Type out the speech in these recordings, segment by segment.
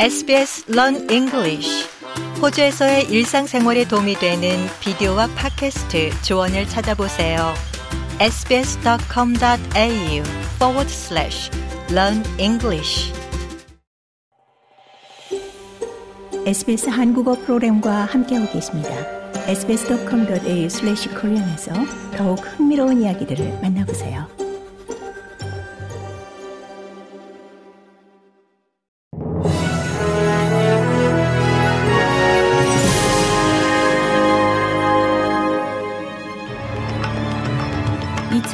SBS Learn English 호주에서의 일상생활에 도움이 되는 비디오와 팟캐스트 조언을 찾아보세요. sbs.com.au forward slash learn English SBS 한국어 프로그램과 함께하고 계십니다. sbs.com.au slash korean에서 더욱 흥미로운 이야기들을 만나보세요.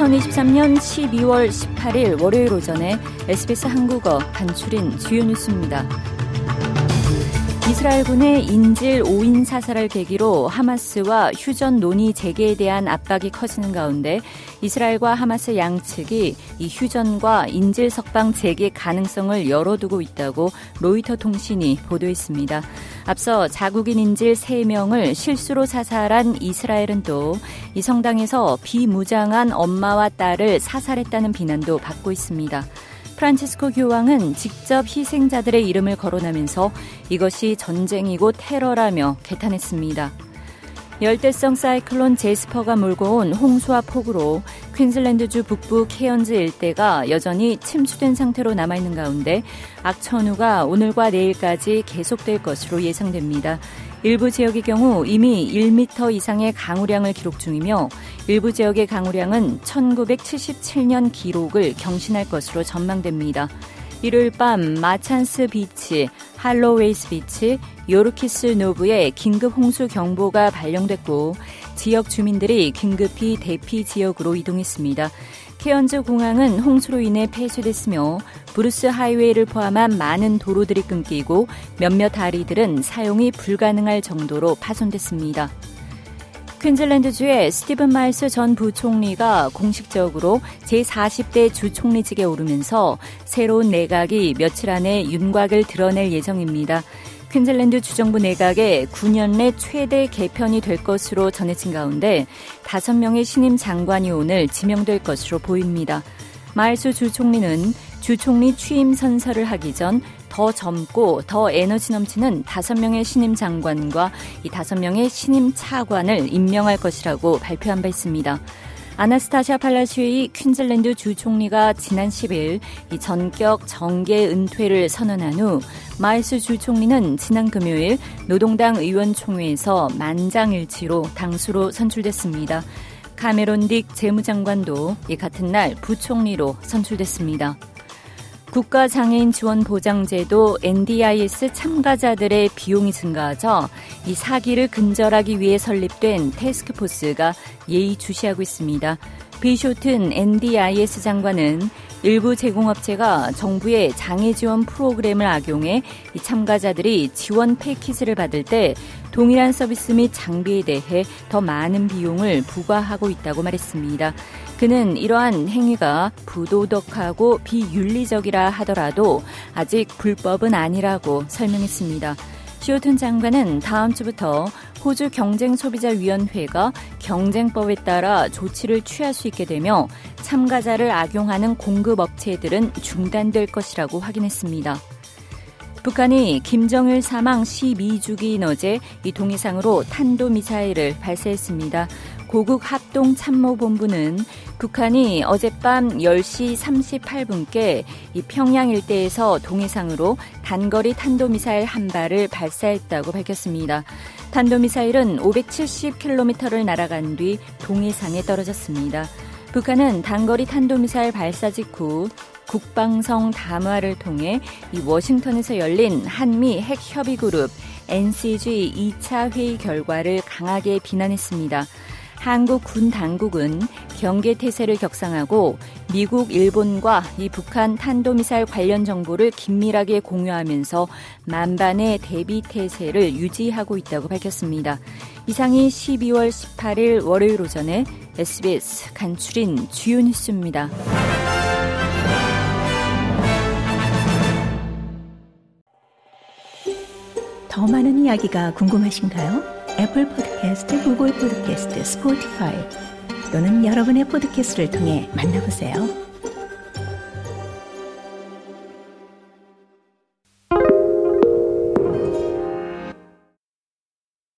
(2023년 12월 18일) 월요일 오전에 SBS 한국어 간추린 주요 뉴스입니다. 이스라엘군의 인질 5인 사살을 계기로 하마스와 휴전 논의 재개에 대한 압박이 커지는 가운데 이스라엘과 하마스 양측이 이 휴전과 인질 석방 재개 가능성을 열어두고 있다고 로이터 통신이 보도했습니다. 앞서 자국인 인질 3명을 실수로 사살한 이스라엘은 또 이 성당에서 비무장한 엄마와 딸을 사살했다는 비난도 받고 있습니다. 프란치스코 교황은 직접 희생자들의 이름을 거론하면서 이것이 전쟁이고 테러라며 개탄했습니다. 열대성 사이클론 제스퍼가 몰고 온 홍수와 폭우로 퀸즐랜드주 북부 케언즈 일대가 여전히 침수된 상태로 남아있는 가운데 악천후가 오늘과 내일까지 계속될 것으로 예상됩니다. 일부 지역의 경우 이미 1m 이상의 강우량을 기록 중이며 일부 지역의 강우량은 1977년 기록을 경신할 것으로 전망됩니다. 일요일 밤 마찬스 비치, 할로웨이스 비치, 요르키스 노브에 긴급 홍수 경보가 발령됐고 지역 주민들이 긴급히 대피 지역으로 이동했습니다. 케언즈 공항은 홍수로 인해 폐쇄됐으며 브루스 하이웨이를 포함한 많은 도로들이 끊기고 몇몇 다리들은 사용이 불가능할 정도로 파손됐습니다. 퀸즐랜드주의 스티븐 마일스 전 부총리가 공식적으로 제40대 주총리직에 오르면서 새로운 내각이 며칠 안에 윤곽을 드러낼 예정입니다. 퀸즐랜드 주정부 내각의 9년 내 최대 개편이 될 것으로 전해진 가운데 5명의 신임 장관이 오늘 지명될 것으로 보입니다. 마일스 주 총리는 주 총리 취임 선서를 하기 전 더 젊고 더 에너지 넘치는 5명의 신임 장관과 이 5명의 신임 차관을 임명할 것이라고 발표한 바 있습니다. 아나스타샤 팔라시의 퀸즐랜드 주 총리가 지난 10일 이 전격 정계 은퇴를 선언한 후 마일스 주 총리는 지난 금요일 노동당 의원총회에서 만장일치로 당수로 선출됐습니다. 카메론 딕 재무장관도 이 같은 날 부총리로 선출됐습니다. 국가장애인 지원 보장제도 NDIS 참가자들의 비용이 증가하자 이 사기를 근절하기 위해 설립된 테스크포스가 예의주시하고 있습니다. 비쇼튼 NDIS 장관은 일부 제공업체가 정부의 장애 지원 프로그램을 악용해 이 참가자들이 지원 패키지를 받을 때 동일한 서비스 및 장비에 대해 더 많은 비용을 부과하고 있다고 말했습니다. 그는 이러한 행위가 부도덕하고 비윤리적이라 하더라도 아직 불법은 아니라고 설명했습니다. 시오튼 장관은 다음 주부터 호주 경쟁소비자위원회가 경쟁법에 따라 조치를 취할 수 있게 되며 참가자를 악용하는 공급업체들은 중단될 것이라고 확인했습니다. 북한이 김정일 사망 12주기인 어제 이 동해상으로 탄도미사일을 발사했습니다. 고국 합동 참모본부는 북한이 어젯밤 10시 38분께 이 평양 일대에서 동해상으로 단거리 탄도미사일 한 발을 발사했다고 밝혔습니다. 탄도미사일은 570km를 날아간 뒤 동해상에 떨어졌습니다. 북한은 단거리 탄도미사일 발사 직후 국방성 담화를 통해 이 워싱턴에서 열린 한미 핵협의 그룹 NCG 2차 회의 결과를 강하게 비난했습니다. 한국 군 당국은 경계 태세를 격상하고 미국, 일본과 이 북한 탄도미사일 관련 정보를 긴밀하게 공유하면서 만반의 대비 태세를 유지하고 있다고 밝혔습니다. 이상이 12월 18일 월요일 오전에 SBS 간추린 주요 뉴스입니다. 더 많은 이야기가 궁금하신가요? 애플 포드캐스트, 구글 포드캐스트, 스포티파이 또는 여러분의 포드캐스트를 통해 만나보세요.